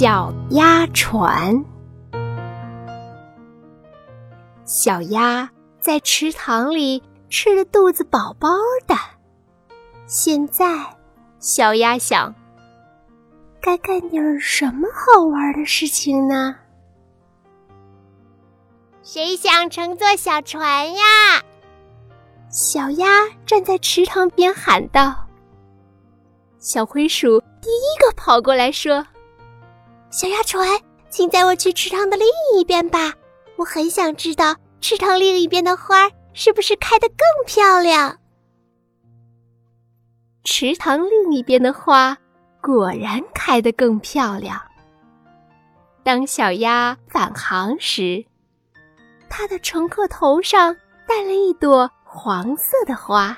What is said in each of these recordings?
小鸭船。小鸭在池塘里吃的肚子饱饱的。现在，小鸭想，该干点什么好玩的事情呢？谁想乘坐小船呀？小鸭站在池塘边喊道。小灰鼠第一个跑过来说。小鸭船，请载我去池塘的另一边吧。我很想知道池塘另一边的花是不是开得更漂亮。池塘另一边的花果然开得更漂亮。当小鸭返航时，它的乘客头上戴了一朵黄色的花，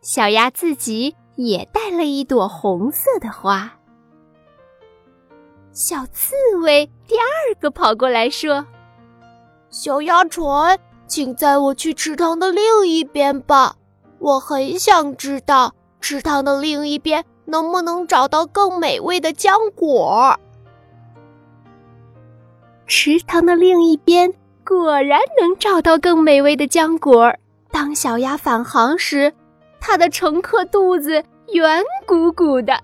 小鸭自己也戴了一朵红色的花。小刺猬第二个跑过来说：“小鸭船，请载我去池塘的另一边吧。我很想知道池塘的另一边能不能找到更美味的浆果。”池塘的另一边果然能找到更美味的浆果。当小鸭返航时，它的乘客肚子圆鼓鼓的。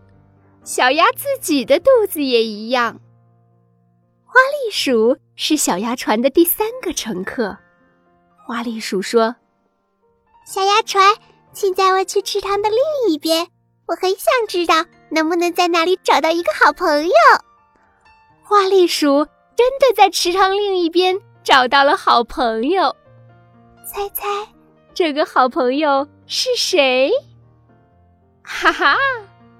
小鸭自己的肚子也一样。花栗鼠是小鸭船的第三个乘客。花栗鼠说：“小鸭船，请载我去池塘的另一边。我很想知道能不能在那里找到一个好朋友。”花栗鼠真的在池塘另一边找到了好朋友。猜猜，这个好朋友是谁？哈哈。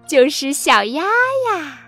就是小鸭呀。